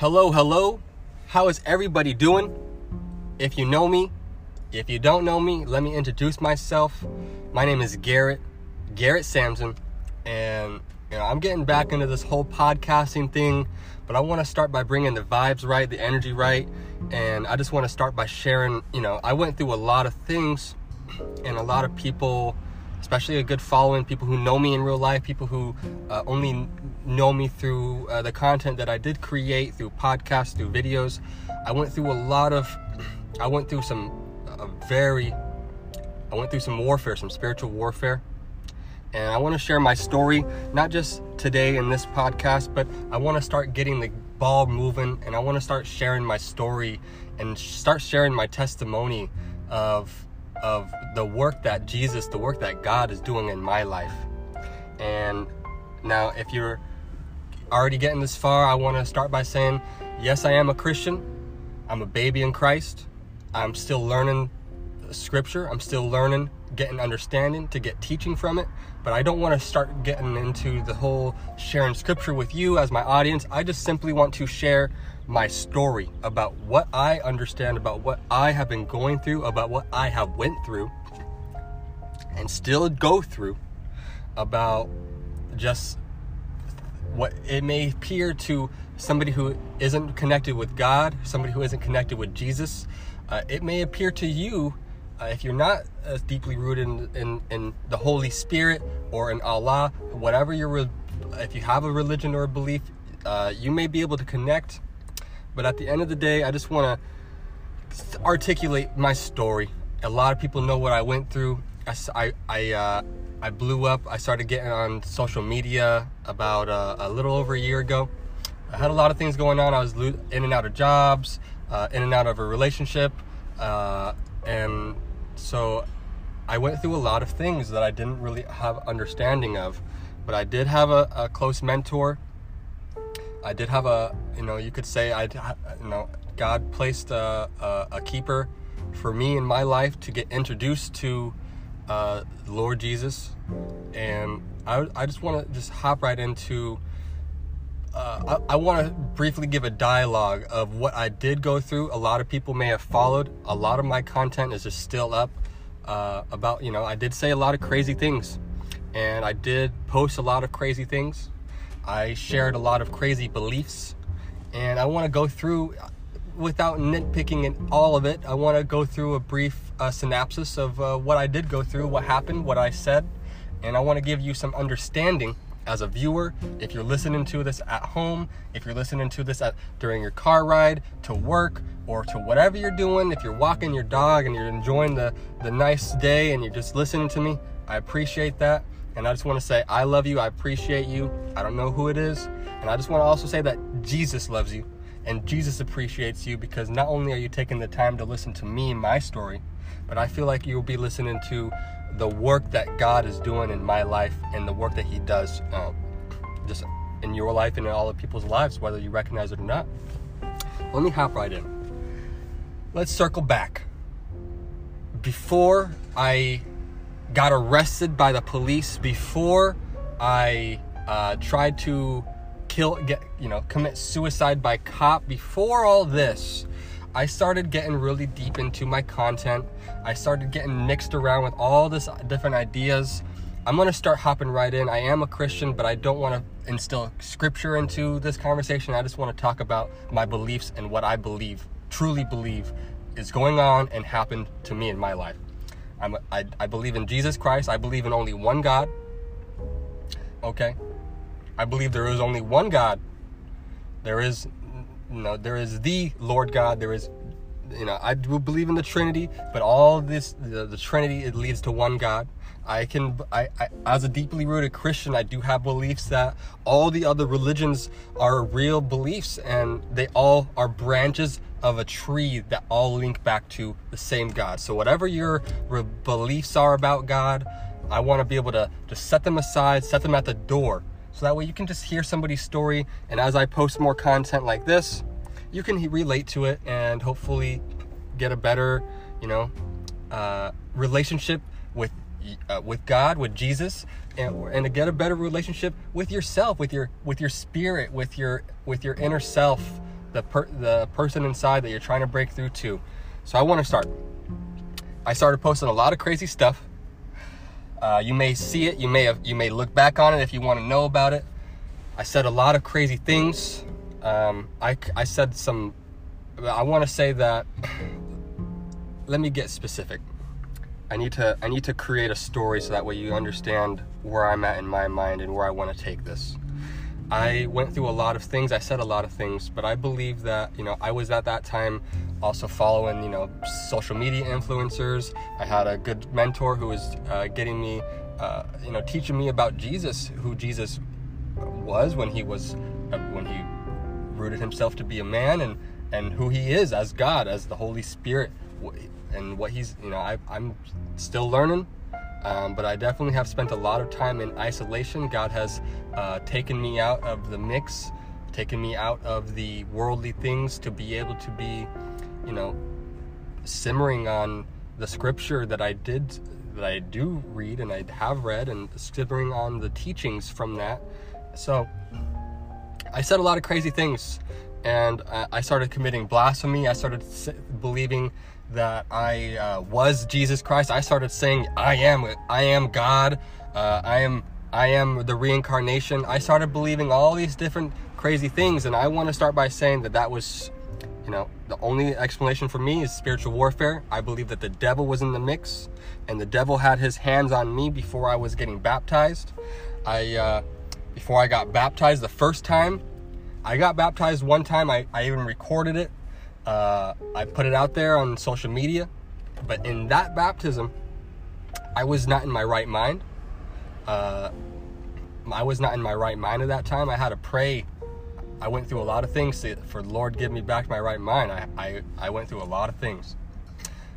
Hello, hello. How is everybody doing? If you know me, if you don't know me, let me introduce myself. My name is Garrett, Garrett Samson, and you know, I'm getting back into this whole podcasting thing, but I want to start by bringing the vibes right, the energy right, and I just want to start by sharing, you know, I went through a lot of things and a lot of people especially a good following, people who know me in real life, people who uh, only know me through uh, the content that I did create through podcasts, through videos. I went through a lot of, I went through some very, I went through some warfare, some spiritual warfare. And I want to share my story, not just today in this podcast, but I want to start getting the ball moving and I want to start sharing my story and start sharing my testimony of of the work that Jesus, the work that God is doing in my life. And now, if you're already getting this far, I want to start by saying, yes, I am a Christian. I'm a baby in Christ. I'm still learning scripture. I'm still learning, getting understanding to get teaching from it. But I don't want to start getting into the whole sharing scripture with you as my audience. I just simply want to share my story about what I understand about what I have been going through, about what I have went through and still go through about just what it may appear to somebody who isn't connected with God, somebody who isn't connected with Jesus. Uh, it may appear to you, uh, if you're not as deeply rooted in, in, in, the Holy Spirit or in Allah, whatever your, re- if you have a religion or a belief, uh, you may be able to connect but at the end of the day, I just want to articulate my story. A lot of people know what I went through. I, I, I, uh, I blew up. I started getting on social media about uh, a little over a year ago. I had a lot of things going on. I was in and out of jobs, uh, in and out of a relationship. Uh, and so I went through a lot of things that I didn't really have understanding of. But I did have a, a close mentor I did have a, you know, you could say I, you know, God placed a, a, a, keeper for me in my life to get introduced to uh, Lord Jesus, and I, I just want to just hop right into. Uh, I, I want to briefly give a dialogue of what I did go through. A lot of people may have followed. A lot of my content is just still up uh, about, you know, I did say a lot of crazy things, and I did post a lot of crazy things I shared a lot of crazy beliefs, and I want to go through, without nitpicking in all of it, I want to go through a brief uh, synopsis of uh, what I did go through, what happened, what I said, and I want to give you some understanding as a viewer. If you're listening to this at home, if you're listening to this at during your car ride to work or to whatever you're doing, if you're walking your dog and you're enjoying the the nice day and you're just listening to me, I appreciate that. And I just want to say, I love you. I appreciate you. I don't know who it is. And I just want to also say that Jesus loves you and Jesus appreciates you because not only are you taking the time to listen to me and my story, but I feel like you'll be listening to the work that God is doing in my life and the work that He does um, just in your life and in all of people's lives, whether you recognize it or not. Let me hop right in. Let's circle back. Before I got arrested by the police before I uh, tried to kill, get you know, commit suicide by cop. Before all this, I started getting really deep into my content. I started getting mixed around with all this different ideas. I'm gonna start hopping right in. I am a Christian, but I don't want to instill scripture into this conversation. I just want to talk about my beliefs and what I believe, truly believe, is going on and happened to me in my life. I'm, I, I believe in Jesus Christ. I believe in only one God. Okay? I believe there is only one God. There is, you know, there is the Lord God. There is, you know, I do believe in the Trinity, but all this, the, the Trinity, it leads to one God. I can, I, I, as a deeply rooted Christian, I do have beliefs that all the other religions are real beliefs and they all are branches of a tree that all link back to the same God. So whatever your beliefs are about God, I want to be able to just set them aside, set them at the door. So that way you can just hear somebody's story and as I post more content like this, you can relate to it and hopefully get a better, you know, uh, relationship with uh, with God, with Jesus, and, and to get a better relationship with yourself, with your with your spirit, with your with your inner self, the per- the person inside that you're trying to break through to. So I want to start. I started posting a lot of crazy stuff. Uh, you may see it. You may have. You may look back on it if you want to know about it. I said a lot of crazy things. Um, I I said some. I want to say that. let me get specific. I need to I need to create a story so that way you understand where I'm at in my mind and where I want to take this. I went through a lot of things. I said a lot of things, but I believe that you know I was at that time also following you know social media influencers. I had a good mentor who was uh, getting me, uh, you know, teaching me about Jesus, who Jesus was when he was uh, when he rooted himself to be a man, and and who he is as God, as the Holy Spirit and what he's you know I, i'm still learning um, but i definitely have spent a lot of time in isolation god has uh, taken me out of the mix taken me out of the worldly things to be able to be you know simmering on the scripture that i did that i do read and i have read and simmering on the teachings from that so i said a lot of crazy things and I started committing blasphemy. I started believing that I uh, was Jesus Christ. I started saying, "I am, I am God. Uh, I am, I am the reincarnation." I started believing all these different crazy things, and I want to start by saying that that was, you know, the only explanation for me is spiritual warfare. I believe that the devil was in the mix, and the devil had his hands on me before I was getting baptized. I, uh, before I got baptized the first time, I got baptized one time. I, I even recorded it uh, I put it out there on social media, but in that baptism, I was not in my right mind. Uh, I was not in my right mind at that time. I had to pray. I went through a lot of things to, for Lord give me back my right mind. I, I, I went through a lot of things.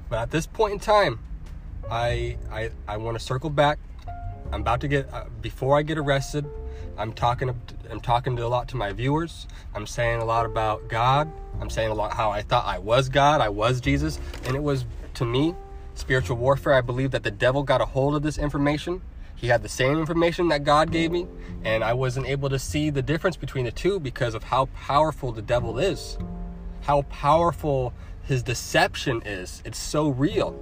But at this point in time, I, I, I want to circle back. I'm about to get, uh, before I get arrested, I'm talking, I'm talking to a lot to my viewers. I'm saying a lot about God. I'm saying a lot how I thought I was God, I was Jesus, and it was to me spiritual warfare. I believe that the devil got a hold of this information. He had the same information that God gave me, and I wasn't able to see the difference between the two because of how powerful the devil is. How powerful his deception is. It's so real.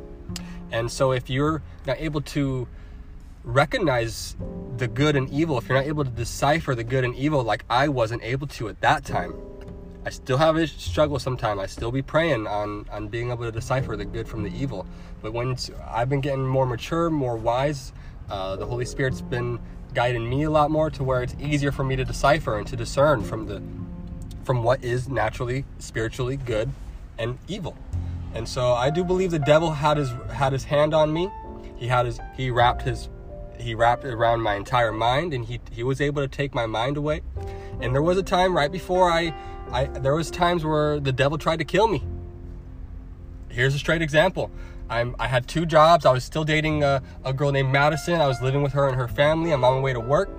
And so if you're not able to recognize the good and evil, if you're not able to decipher the good and evil like I wasn't able to at that time, I still have a struggle sometimes. I still be praying on on being able to decipher the good from the evil. But when I've been getting more mature, more wise, uh, the Holy Spirit's been guiding me a lot more to where it's easier for me to decipher and to discern from the from what is naturally spiritually good and evil. And so I do believe the devil had his had his hand on me. He had his he wrapped his he wrapped it around my entire mind and he he was able to take my mind away. And there was a time right before I I there was times where the devil tried to kill me. Here's a straight example. I'm I had two jobs. I was still dating a, a girl named Madison. I was living with her and her family. I'm on my way to work.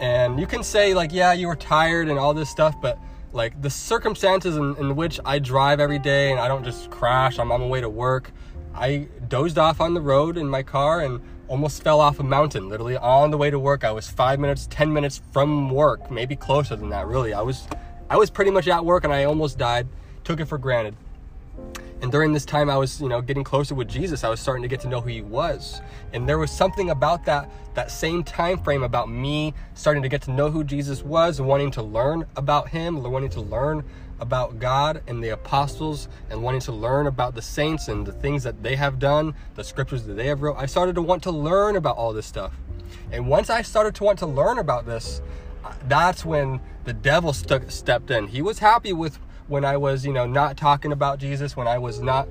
And you can say like, yeah, you were tired and all this stuff, but like the circumstances in, in which I drive every day and I don't just crash. I'm on my way to work. I dozed off on the road in my car and almost fell off a mountain literally on the way to work. I was five minutes, 10 minutes from work, maybe closer than that, really. I was I was pretty much at work and I almost died, took it for granted. And during this time I was, you know, getting closer with Jesus, I was starting to get to know who he was. And there was something about that that same time frame about me starting to get to know who Jesus was, wanting to learn about him, wanting to learn about God and the apostles and wanting to learn about the saints and the things that they have done, the scriptures that they have wrote. I started to want to learn about all this stuff. And once I started to want to learn about this, uh, that's when the devil st- stepped in. He was happy with when I was, you know, not talking about Jesus, when I was not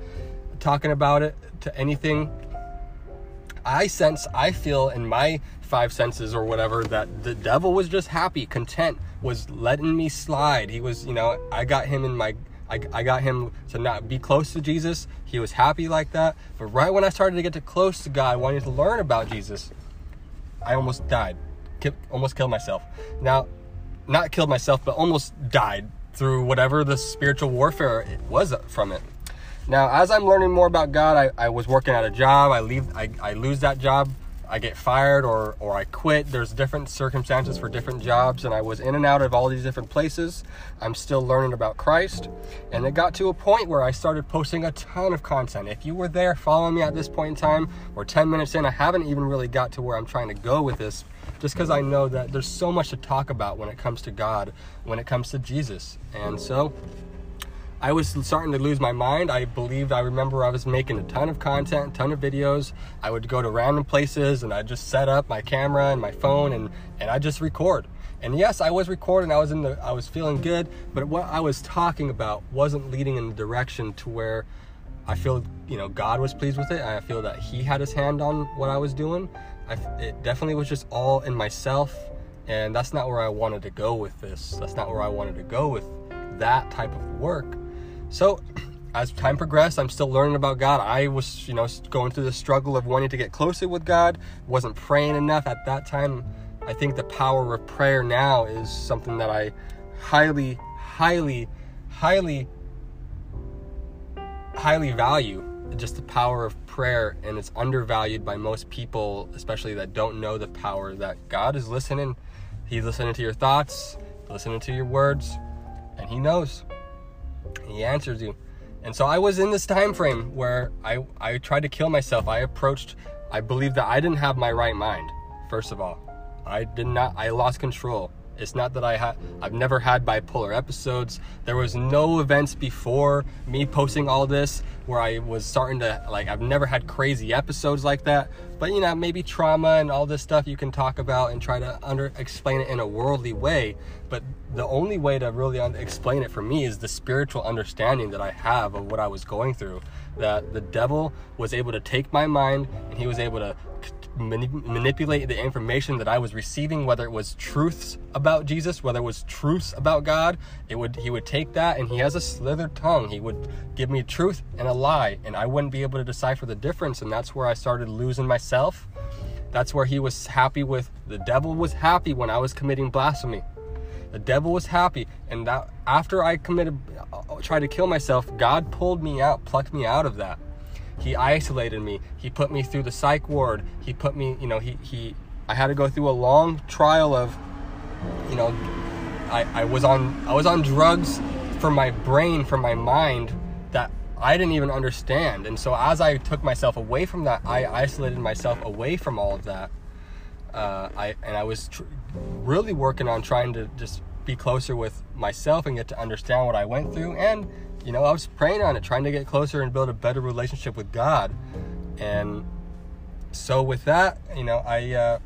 talking about it to anything. I sense, I feel in my five senses or whatever that the devil was just happy, content, was letting me slide. He was, you know, I got him in my I, I got him to not be close to Jesus. He was happy like that. But right when I started to get to close to God, wanting to learn about Jesus, I almost died almost killed myself. Now, not killed myself, but almost died through whatever the spiritual warfare was from it. Now, as I'm learning more about God, I, I was working at a job. I leave, I, I lose that job I get fired or or I quit. There's different circumstances for different jobs, and I was in and out of all these different places. I'm still learning about Christ, and it got to a point where I started posting a ton of content. If you were there following me at this point in time, or 10 minutes in, I haven't even really got to where I'm trying to go with this, just because I know that there's so much to talk about when it comes to God, when it comes to Jesus, and so. I was starting to lose my mind. I believed, I remember I was making a ton of content, a ton of videos. I would go to random places and I'd just set up my camera and my phone and, and I just record. And yes, I was recording, I was in the I was feeling good, but what I was talking about wasn't leading in the direction to where I feel, you know, God was pleased with it. I feel that he had his hand on what I was doing. I, it definitely was just all in myself and that's not where I wanted to go with this. That's not where I wanted to go with that type of work. So, as time progressed, I'm still learning about God. I was, you know, going through the struggle of wanting to get closer with God. Wasn't praying enough at that time. I think the power of prayer now is something that I highly, highly, highly, highly value. Just the power of prayer, and it's undervalued by most people, especially that don't know the power that God is listening. He's listening to your thoughts, listening to your words, and He knows. He answers you. And so I was in this time frame where I, I tried to kill myself. I approached, I believed that I didn't have my right mind, first of all. I did not, I lost control. It's not that I had, I've never had bipolar episodes. There was no events before me posting all this where I was starting to, like, I've never had crazy episodes like that. But, you know, maybe trauma and all this stuff you can talk about and try to under explain it in a worldly way. But the only way to really explain it for me is the spiritual understanding that I have of what I was going through. That the devil was able to take my mind and he was able to manipulate the information that I was receiving, whether it was truths about Jesus, whether it was truths about God. It would he would take that and he has a slithered tongue. He would give me truth and a lie, and I wouldn't be able to decipher the difference. And that's where I started losing myself. That's where he was happy with the devil was happy when I was committing blasphemy. The devil was happy, and that after I committed, uh, tried to kill myself, God pulled me out, plucked me out of that he isolated me. He put me through the psych ward. He put me, you know, he, he I had to go through a long trial of, you know, I, I was on I was on drugs for my brain, for my mind that I didn't even understand. And so as I took myself away from that, I isolated myself away from all of that. Uh, I and I was tr- really working on trying to just be closer with myself and get to understand what I went through and you know, I was praying on it, trying to get closer and build a better relationship with God. And so with that, you know, I uh,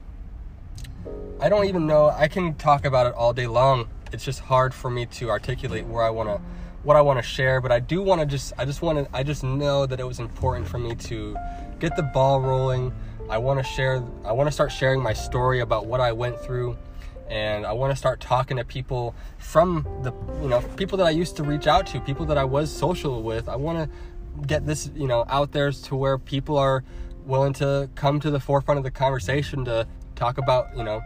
I don't even know. I can talk about it all day long. It's just hard for me to articulate where I want to what I want to share, but I do want to just I just want to I just know that it was important for me to get the ball rolling. I want to share I want to start sharing my story about what I went through and I want to start talking to people from the you know people that I used to reach out to, people that I was social with. I want to get this you know out there to where people are willing to come to the forefront of the conversation to talk about you know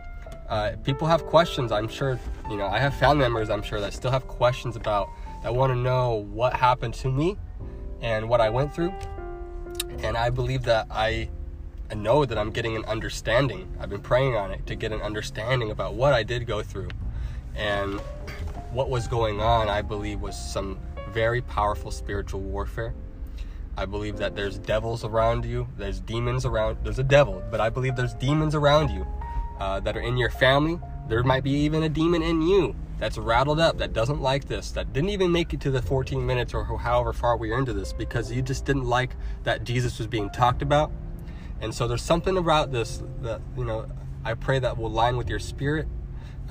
uh, people have questions. I'm sure you know I have family members. I'm sure that still have questions about that want to know what happened to me and what I went through. And I believe that I I know that I'm getting an understanding. I've been praying on it to get an understanding about what I did go through. And what was going on, I believe, was some very powerful spiritual warfare. I believe that there's devils around you, there's demons around, there's a devil, but I believe there's demons around you uh, that are in your family. There might be even a demon in you that's rattled up, that doesn't like this, that didn't even make it to the 14 minutes or however far we are into this because you just didn't like that Jesus was being talked about and so there's something about this that, you know, I pray that will line with your spirit,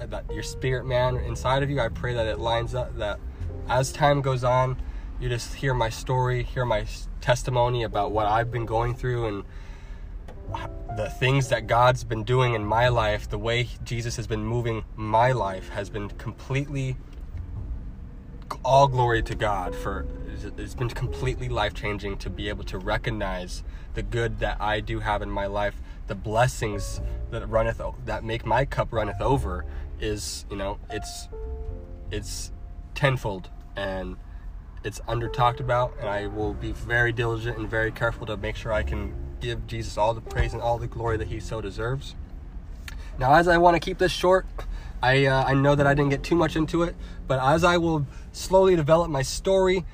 uh, that your spirit man inside of you. I pray that it lines up, that as time goes on, you just hear my story, hear my testimony about what I've been going through and the things that God's been doing in my life, the way Jesus has been moving my life has been completely all glory to God for it's been completely life changing to be able to recognize the good that I do have in my life, the blessings that runneth that make my cup runneth over is, you know, it's it's tenfold and it's under talked about and I will be very diligent and very careful to make sure I can give Jesus all the praise and all the glory that he so deserves. Now, as I want to keep this short, I, uh, I know that I didn't get too much into it, but as I will slowly develop my story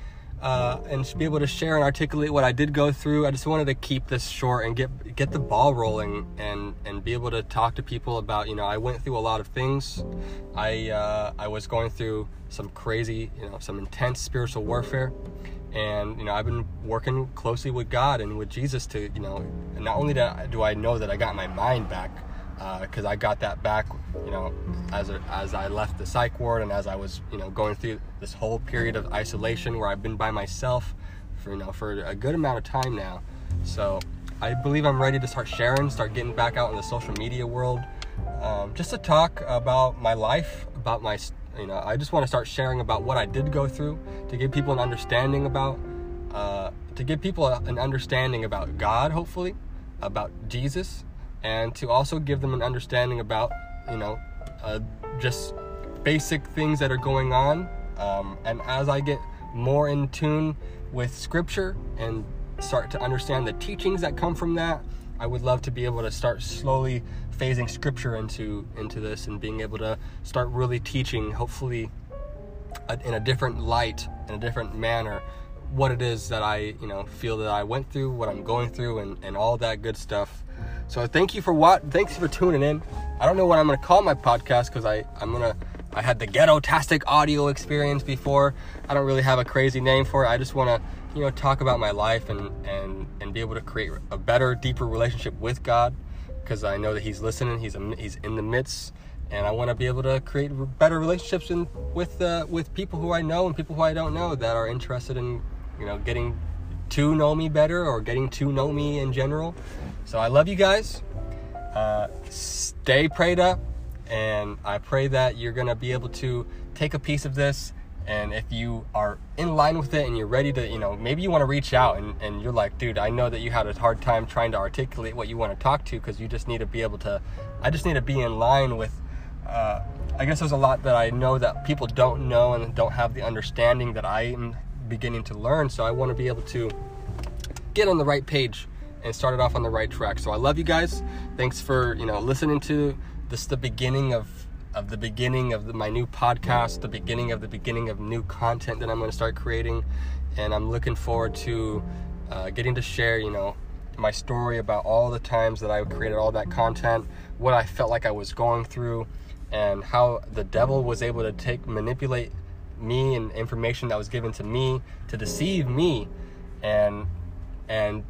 uh, and be able to share and articulate what I did go through, I just wanted to keep this short and get get the ball rolling and and be able to talk to people about you know I went through a lot of things. I uh, I was going through some crazy you know some intense spiritual warfare, and you know I've been working closely with God and with Jesus to you know not only do I know that I got my mind back because uh, I got that back, you know, as a, as I left the psych ward and as I was, you know, going through this whole period of isolation where I've been by myself for you know for a good amount of time now. So I believe I'm ready to start sharing, start getting back out in the social media world, um, just to talk about my life, about my, you know, I just want to start sharing about what I did go through to give people an understanding about, uh, to give people an understanding about God, hopefully, about Jesus and to also give them an understanding about, you know, uh, just basic things that are going on. Um, and as I get more in tune with Scripture and start to understand the teachings that come from that, I would love to be able to start slowly phasing Scripture into into this and being able to start really teaching, hopefully, in a different light, in a different manner, what it is that I, you know, feel that I went through, what I'm going through, and, and all that good stuff. So thank you for what thanks for tuning in. I don't know what I'm gonna call my podcast because I I'm gonna I had the ghetto tastic audio experience before. I don't really have a crazy name for it. I just wanna you know talk about my life and and and be able to create a better, deeper relationship with God because I know that He's listening. He's He's in the midst, and I want to be able to create better relationships in, with uh, with people who I know and people who I don't know that are interested in you know getting to know me better or getting to know me in general. So I love you guys. Uh, stay prayed up, and I pray that you're gonna be able to take a piece of this. And if you are in line with it and you're ready to, you know, maybe you want to reach out and, and you're like, dude, I know that you had a hard time trying to articulate what you want to talk to because you just need to be able to, I just need to be in line with, uh, I guess there's a lot that I know that people don't know and don't have the understanding that I am beginning to learn. So I want to be able to get on the right page and started off on the right track. So I love you guys. Thanks for you know listening to this the beginning of of the beginning of the, my new podcast, the beginning of the beginning of new content that I'm going to start creating, and I'm looking forward to uh, getting to share you know my story about all the times that I created all that content, what I felt like I was going through, and how the devil was able to take manipulate me and information that was given to me to deceive me and and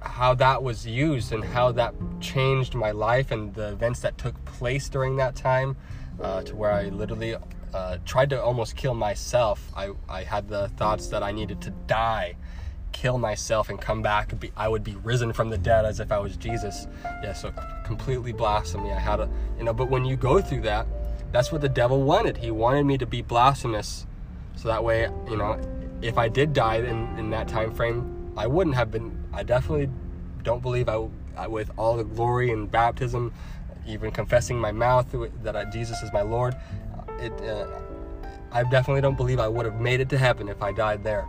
how that was used and how that changed my life and the events that took place during that time uh, to where I literally uh, tried to almost kill myself. I, I had the thoughts that I needed to die, kill myself, and come back. Be, I would be risen from the dead as if I was Jesus. Yeah, so completely blasphemy. I had a, you know, but when you go through that, that's what the devil wanted. He wanted me to be blasphemous. So that way, you know, if I did die in, in that time frame, I wouldn't have been. I definitely don't believe I, I with all the glory and baptism, even confessing my mouth that I, Jesus is my Lord. It, uh, I definitely don't believe I would have made it to heaven if I died there,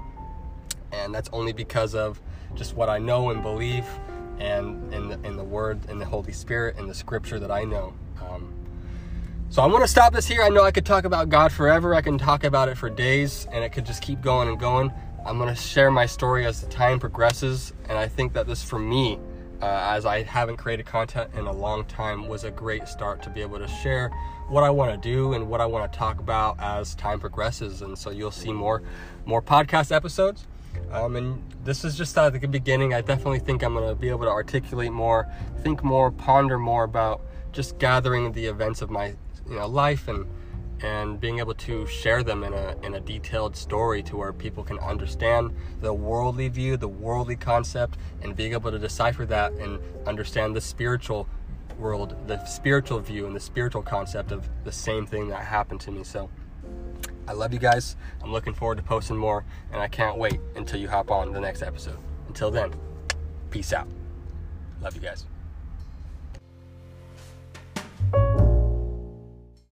and that's only because of just what I know and believe, and in the, in the Word, and the Holy Spirit, and the Scripture that I know. Um, so I'm going to stop this here. I know I could talk about God forever. I can talk about it for days, and it could just keep going and going. I'm going to share my story as the time progresses, and I think that this, for me, uh, as I haven't created content in a long time, was a great start to be able to share what I want to do and what I want to talk about as time progresses. And so you'll see more, more podcast episodes. Um, and this is just at the beginning. I definitely think I'm going to be able to articulate more, think more, ponder more about just gathering the events of my you know life and and being able to share them in a in a detailed story to where people can understand the worldly view, the worldly concept, and being able to decipher that and understand the spiritual world, the spiritual view and the spiritual concept of the same thing that happened to me. So I love you guys. I'm looking forward to posting more and I can't wait until you hop on the next episode. Until then, peace out. Love you guys.